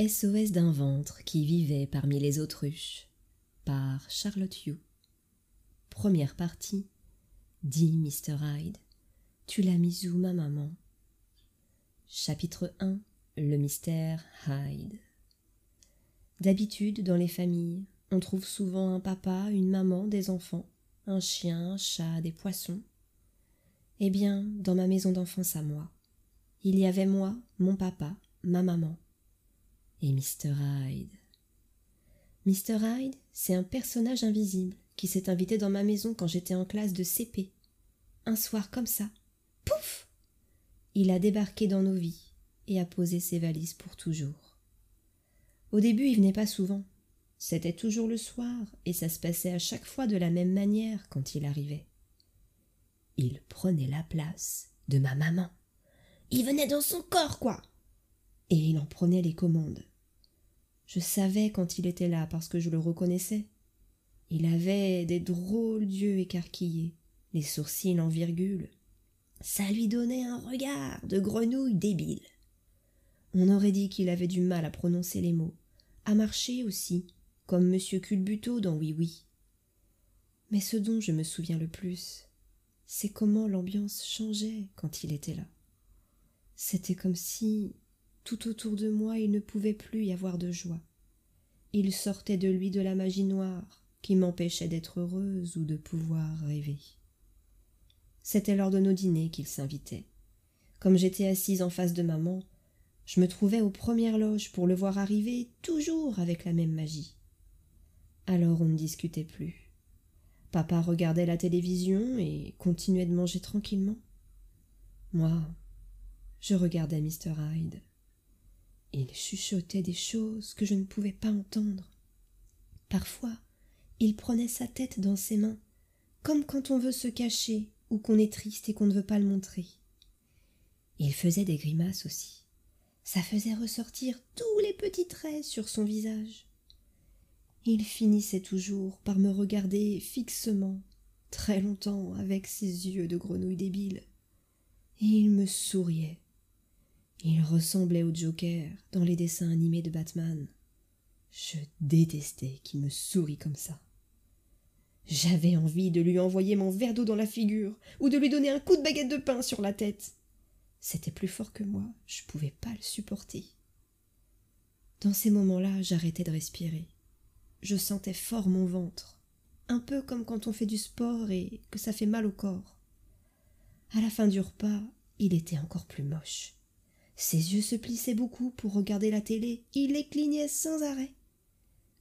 SOS d'un ventre qui vivait parmi les autruches par Charlotte Hugh. Première partie. Dis, Mr. Hyde, tu l'as mis où ma maman? Chapitre 1 Le mystère Hyde. D'habitude, dans les familles, on trouve souvent un papa, une maman, des enfants, un chien, un chat, des poissons. Eh bien, dans ma maison d'enfance à moi, il y avait moi, mon papa, ma maman, et Mr. Hyde. Mr. Hyde, c'est un personnage invisible qui s'est invité dans ma maison quand j'étais en classe de CP. Un soir comme ça, pouf Il a débarqué dans nos vies et a posé ses valises pour toujours. Au début, il venait pas souvent. C'était toujours le soir, et ça se passait à chaque fois de la même manière quand il arrivait. Il prenait la place de ma maman. Il venait dans son corps, quoi. Et il en prenait les commandes. Je savais quand il était là parce que je le reconnaissais. Il avait des drôles d'yeux écarquillés, les sourcils en virgule. Ça lui donnait un regard de grenouille débile. On aurait dit qu'il avait du mal à prononcer les mots, à marcher aussi, comme M. Culbuto dans Oui Oui. Mais ce dont je me souviens le plus, c'est comment l'ambiance changeait quand il était là. C'était comme si tout autour de moi il ne pouvait plus y avoir de joie. Il sortait de lui de la magie noire qui m'empêchait d'être heureuse ou de pouvoir rêver. C'était lors de nos dîners qu'il s'invitait. Comme j'étais assise en face de maman, je me trouvais aux premières loges pour le voir arriver toujours avec la même magie. Alors on ne discutait plus. Papa regardait la télévision et continuait de manger tranquillement. Moi, je regardais Mr. Hyde. Il chuchotait des choses que je ne pouvais pas entendre. Parfois, il prenait sa tête dans ses mains, comme quand on veut se cacher ou qu'on est triste et qu'on ne veut pas le montrer. Il faisait des grimaces aussi. Ça faisait ressortir tous les petits traits sur son visage. Il finissait toujours par me regarder fixement, très longtemps, avec ses yeux de grenouille débile. Et il me souriait. Il ressemblait au Joker dans les dessins animés de Batman. Je détestais qu'il me sourit comme ça. J'avais envie de lui envoyer mon verre d'eau dans la figure ou de lui donner un coup de baguette de pain sur la tête. C'était plus fort que moi, je ne pouvais pas le supporter. Dans ces moments-là, j'arrêtais de respirer. Je sentais fort mon ventre, un peu comme quand on fait du sport et que ça fait mal au corps. À la fin du repas, il était encore plus moche. Ses yeux se plissaient beaucoup pour regarder la télé, il les clignait sans arrêt.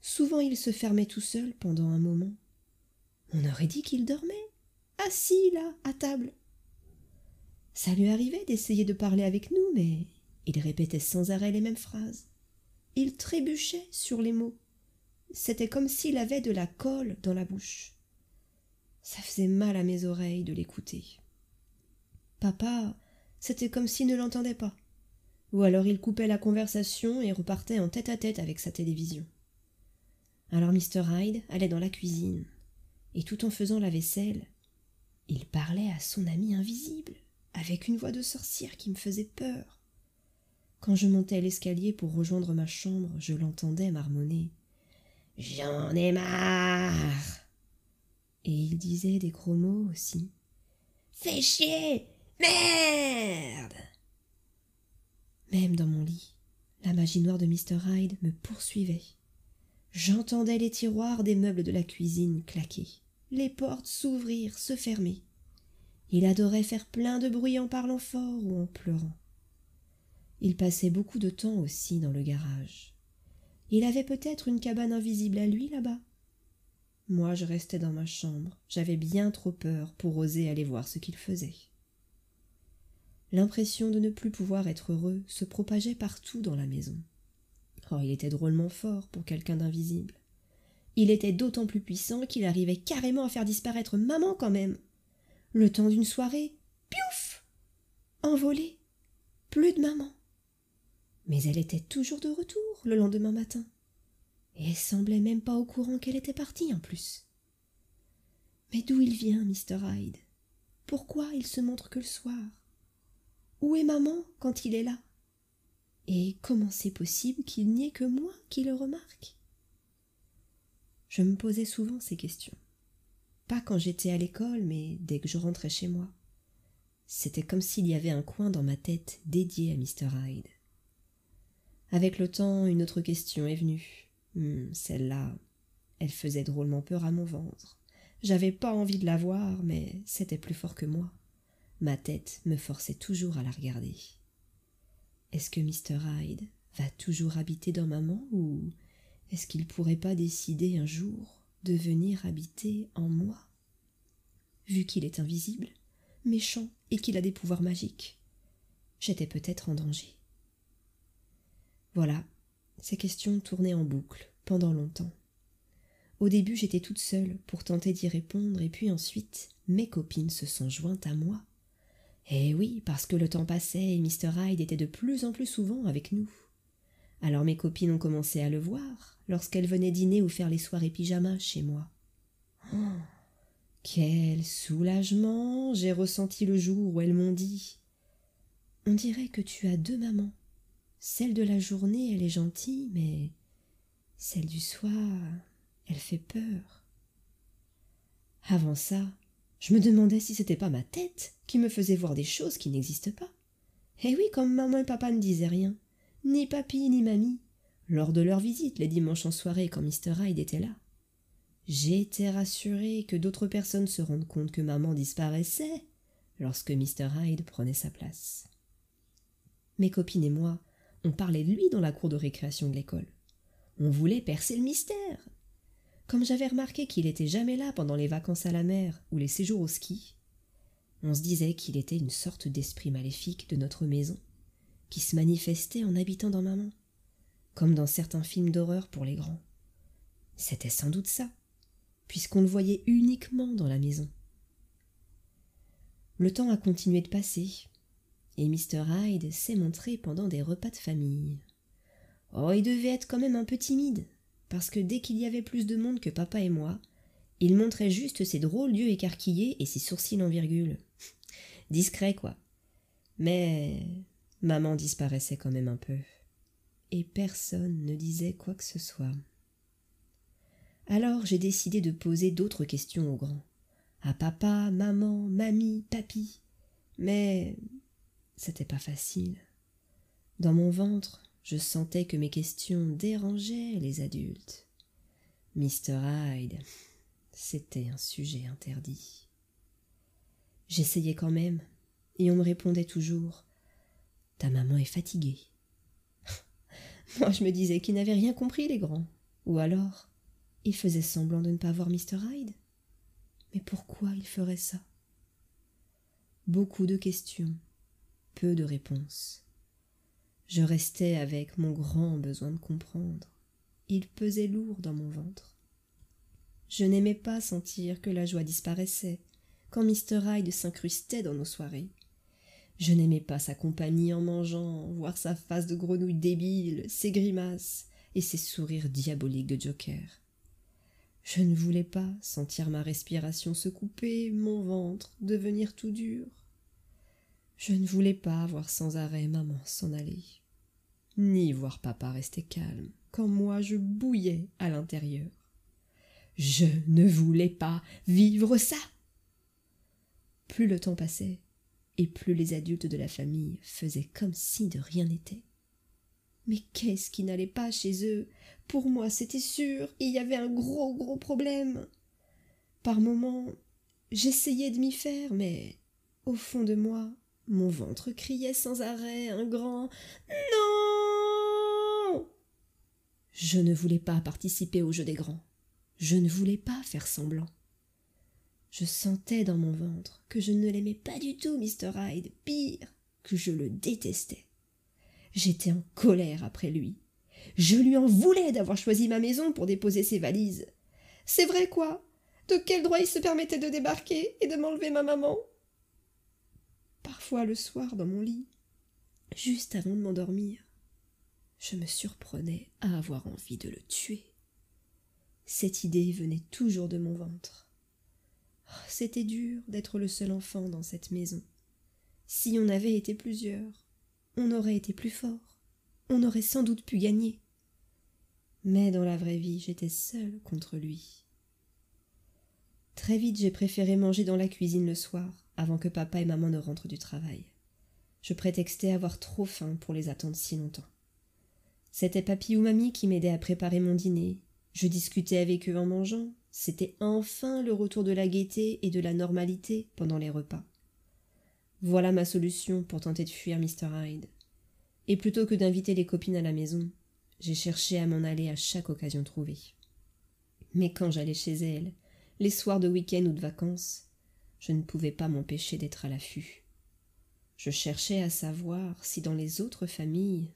Souvent il se fermait tout seul pendant un moment. On aurait dit qu'il dormait, assis là, à table. Ça lui arrivait d'essayer de parler avec nous, mais il répétait sans arrêt les mêmes phrases. Il trébuchait sur les mots. C'était comme s'il avait de la colle dans la bouche. Ça faisait mal à mes oreilles de l'écouter. Papa, c'était comme s'il ne l'entendait pas ou alors il coupait la conversation et repartait en tête à tête avec sa télévision. Alors Mr. Hyde allait dans la cuisine, et tout en faisant la vaisselle, il parlait à son ami invisible, avec une voix de sorcière qui me faisait peur. Quand je montais l'escalier pour rejoindre ma chambre, je l'entendais marmonner. J'en ai marre. Et il disait des gros mots aussi. Fais chier. Merde. Même dans mon lit, la magie noire de Mr. Hyde me poursuivait. J'entendais les tiroirs des meubles de la cuisine claquer, les portes s'ouvrir, se fermer. Il adorait faire plein de bruit en parlant fort ou en pleurant. Il passait beaucoup de temps aussi dans le garage. Il avait peut-être une cabane invisible à lui là-bas. Moi, je restais dans ma chambre. J'avais bien trop peur pour oser aller voir ce qu'il faisait. L'impression de ne plus pouvoir être heureux se propageait partout dans la maison. Oh, il était drôlement fort pour quelqu'un d'invisible. Il était d'autant plus puissant qu'il arrivait carrément à faire disparaître maman quand même. Le temps d'une soirée, piouf Envolée Plus de maman. Mais elle était toujours de retour le lendemain matin. Et elle semblait même pas au courant qu'elle était partie en plus. Mais d'où il vient, Mr. Hyde? Pourquoi il se montre que le soir? Où est maman quand il est là? Et comment c'est possible qu'il n'y ait que moi qui le remarque? Je me posais souvent ces questions. Pas quand j'étais à l'école, mais dès que je rentrais chez moi. C'était comme s'il y avait un coin dans ma tête dédié à Mr. Hyde. Avec le temps, une autre question est venue. Hmm, celle-là, elle faisait drôlement peur à mon ventre. J'avais pas envie de la voir, mais c'était plus fort que moi. Ma tête me forçait toujours à la regarder. Est-ce que Mr. Hyde va toujours habiter dans maman ou est-ce qu'il pourrait pas décider un jour de venir habiter en moi? Vu qu'il est invisible, méchant et qu'il a des pouvoirs magiques, j'étais peut-être en danger. Voilà, ces questions tournaient en boucle pendant longtemps. Au début, j'étais toute seule pour tenter d'y répondre, et puis ensuite, mes copines se sont jointes à moi. Eh oui, parce que le temps passait et Mr. Hyde était de plus en plus souvent avec nous. Alors mes copines ont commencé à le voir lorsqu'elles venaient dîner ou faire les soirées pyjama chez moi. Oh, quel soulagement j'ai ressenti le jour où elles m'ont dit On dirait que tu as deux mamans. Celle de la journée, elle est gentille, mais celle du soir, elle fait peur. Avant ça, je me demandais si c'était pas ma tête qui me faisait voir des choses qui n'existent pas. Eh oui, comme maman et papa ne disaient rien, ni papy ni mamie, lors de leur visite les dimanches en soirée quand Mr. Hyde était là. J'étais rassurée que d'autres personnes se rendent compte que maman disparaissait lorsque Mr. Hyde prenait sa place. Mes copines et moi, on parlait de lui dans la cour de récréation de l'école. On voulait percer le mystère. Comme j'avais remarqué qu'il était jamais là pendant les vacances à la mer ou les séjours au ski, on se disait qu'il était une sorte d'esprit maléfique de notre maison, qui se manifestait en habitant dans maman, comme dans certains films d'horreur pour les grands. C'était sans doute ça, puisqu'on le voyait uniquement dans la maison. Le temps a continué de passer, et Mr. Hyde s'est montré pendant des repas de famille. Oh, il devait être quand même un peu timide, parce que dès qu'il y avait plus de monde que papa et moi, il montrait juste ses drôles d'yeux écarquillés et ses sourcils en virgule. Discret, quoi. Mais maman disparaissait quand même un peu. Et personne ne disait quoi que ce soit. Alors j'ai décidé de poser d'autres questions aux grands. À papa, maman, mamie, papy. Mais c'était pas facile. Dans mon ventre, je sentais que mes questions dérangeaient les adultes. Mr. Hyde, c'était un sujet interdit. J'essayais quand même, et on me répondait toujours Ta maman est fatiguée. Moi, je me disais qu'ils n'avaient rien compris, les grands. Ou alors, ils faisaient semblant de ne pas voir Mr. Hyde. Mais pourquoi ils feraient ça? Beaucoup de questions, peu de réponses. Je restais avec mon grand besoin de comprendre. Il pesait lourd dans mon ventre. Je n'aimais pas sentir que la joie disparaissait quand Mr. Hyde s'incrustait dans nos soirées. Je n'aimais pas sa compagnie en mangeant, voir sa face de grenouille débile, ses grimaces et ses sourires diaboliques de Joker. Je ne voulais pas sentir ma respiration se couper, mon ventre devenir tout dur. Je ne voulais pas voir sans arrêt maman s'en aller, ni voir papa rester calme quand moi je bouillais à l'intérieur. Je ne voulais pas vivre ça. Plus le temps passait, et plus les adultes de la famille faisaient comme si de rien n'était. Mais qu'est-ce qui n'allait pas chez eux? Pour moi, c'était sûr, il y avait un gros, gros problème. Par moments, j'essayais de m'y faire, mais au fond de moi, mon ventre criait sans arrêt un grand Non Je ne voulais pas participer au jeu des grands. Je ne voulais pas faire semblant. Je sentais dans mon ventre que je ne l'aimais pas du tout, Mr. Hyde, pire, que je le détestais. J'étais en colère après lui. Je lui en voulais d'avoir choisi ma maison pour déposer ses valises. C'est vrai quoi? De quel droit il se permettait de débarquer et de m'enlever ma maman? Parfois le soir dans mon lit, juste avant de m'endormir, je me surprenais à avoir envie de le tuer. Cette idée venait toujours de mon ventre. Oh, c'était dur d'être le seul enfant dans cette maison. Si on avait été plusieurs, on aurait été plus fort. on aurait sans doute pu gagner. Mais dans la vraie vie, j'étais seule contre lui. Très vite, j'ai préféré manger dans la cuisine le soir, avant que papa et maman ne rentrent du travail. Je prétextais avoir trop faim pour les attendre si longtemps. C'était papy ou mamie qui m'aidaient à préparer mon dîner. Je discutais avec eux en mangeant. C'était enfin le retour de la gaieté et de la normalité pendant les repas. Voilà ma solution pour tenter de fuir Mr. Hyde. Et plutôt que d'inviter les copines à la maison, j'ai cherché à m'en aller à chaque occasion trouvée. Mais quand j'allais chez elles, les soirs de week-end ou de vacances, je ne pouvais pas m'empêcher d'être à l'affût. Je cherchais à savoir si dans les autres familles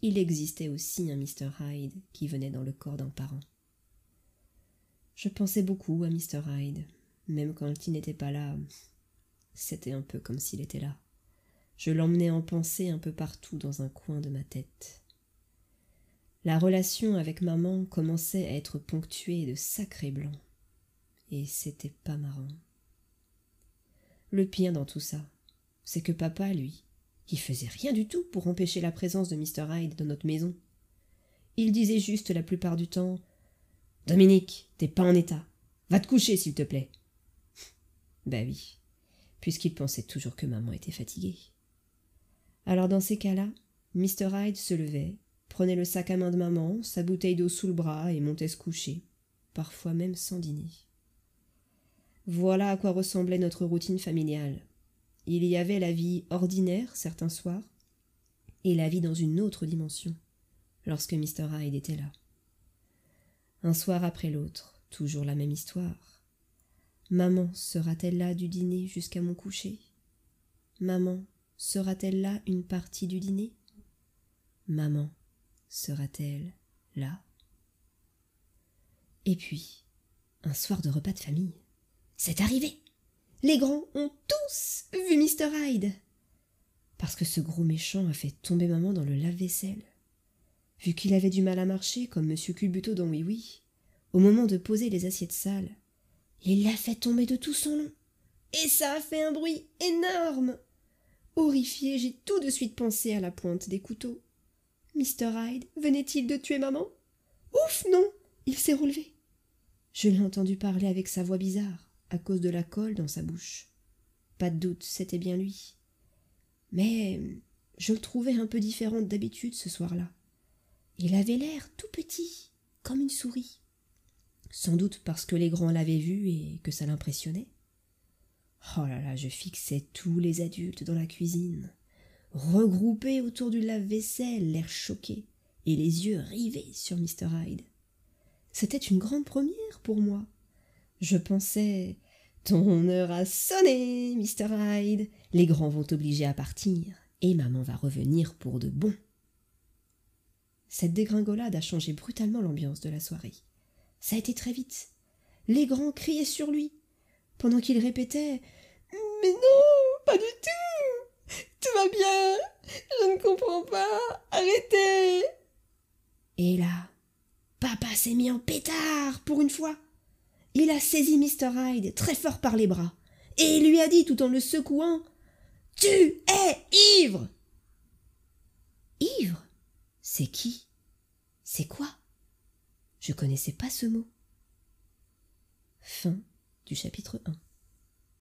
il existait aussi un Mr. Hyde qui venait dans le corps d'un parent. Je pensais beaucoup à Mr. Hyde, même quand il n'était pas là. C'était un peu comme s'il était là. Je l'emmenais en pensée un peu partout dans un coin de ma tête. La relation avec maman commençait à être ponctuée de sacrés blancs. Et c'était pas marrant. Le pire dans tout ça, c'est que papa, lui, il faisait rien du tout pour empêcher la présence de Mr. Hyde dans notre maison. Il disait juste la plupart du temps Dominique, t'es pas en état. Va te coucher, s'il te plaît. bah oui, puisqu'il pensait toujours que maman était fatiguée. Alors dans ces cas-là, Mr. Hyde se levait, prenait le sac à main de maman, sa bouteille d'eau sous le bras et montait se coucher, parfois même sans dîner. Voilà à quoi ressemblait notre routine familiale. Il y avait la vie ordinaire certains soirs, et la vie dans une autre dimension, lorsque Mr. Hyde était là. Un soir après l'autre, toujours la même histoire. Maman sera-t-elle là du dîner jusqu'à mon coucher? Maman sera-t-elle là une partie du dîner? Maman sera-t-elle là? Et puis, un soir de repas de famille. C'est arrivé les grands ont tous vu Mr. Hyde. Parce que ce gros méchant a fait tomber maman dans le lave-vaisselle. Vu qu'il avait du mal à marcher, comme M. Culbuto dans Oui Oui, au moment de poser les assiettes sales, il l'a fait tomber de tout son long. Et ça a fait un bruit énorme. Horrifié, j'ai tout de suite pensé à la pointe des couteaux. Mr. Hyde venait-il de tuer maman? Ouf, non Il s'est relevé. Je l'ai entendu parler avec sa voix bizarre à cause de la colle dans sa bouche. Pas de doute, c'était bien lui. Mais je le trouvais un peu différent d'habitude ce soir-là. Il avait l'air tout petit, comme une souris. Sans doute parce que les grands l'avaient vu et que ça l'impressionnait. Oh là là, je fixais tous les adultes dans la cuisine, regroupés autour du lave-vaisselle, l'air choqué et les yeux rivés sur Mr. Hyde. C'était une grande première pour moi. Je pensais Ton heure a sonné, Mr. Hyde. Les grands vont t'obliger à partir, et maman va revenir pour de bon. Cette dégringolade a changé brutalement l'ambiance de la soirée. Ça a été très vite. Les grands criaient sur lui, pendant qu'il répétait Mais non, pas du tout Tout va bien Je ne comprends pas Arrêtez Et là, papa s'est mis en pétard pour une fois. Il a saisi Mr. Hyde très fort par les bras, et il lui a dit tout en le secouant Tu es ivre Ivre? C'est qui? C'est quoi? Je connaissais pas ce mot. Du chapitre 1.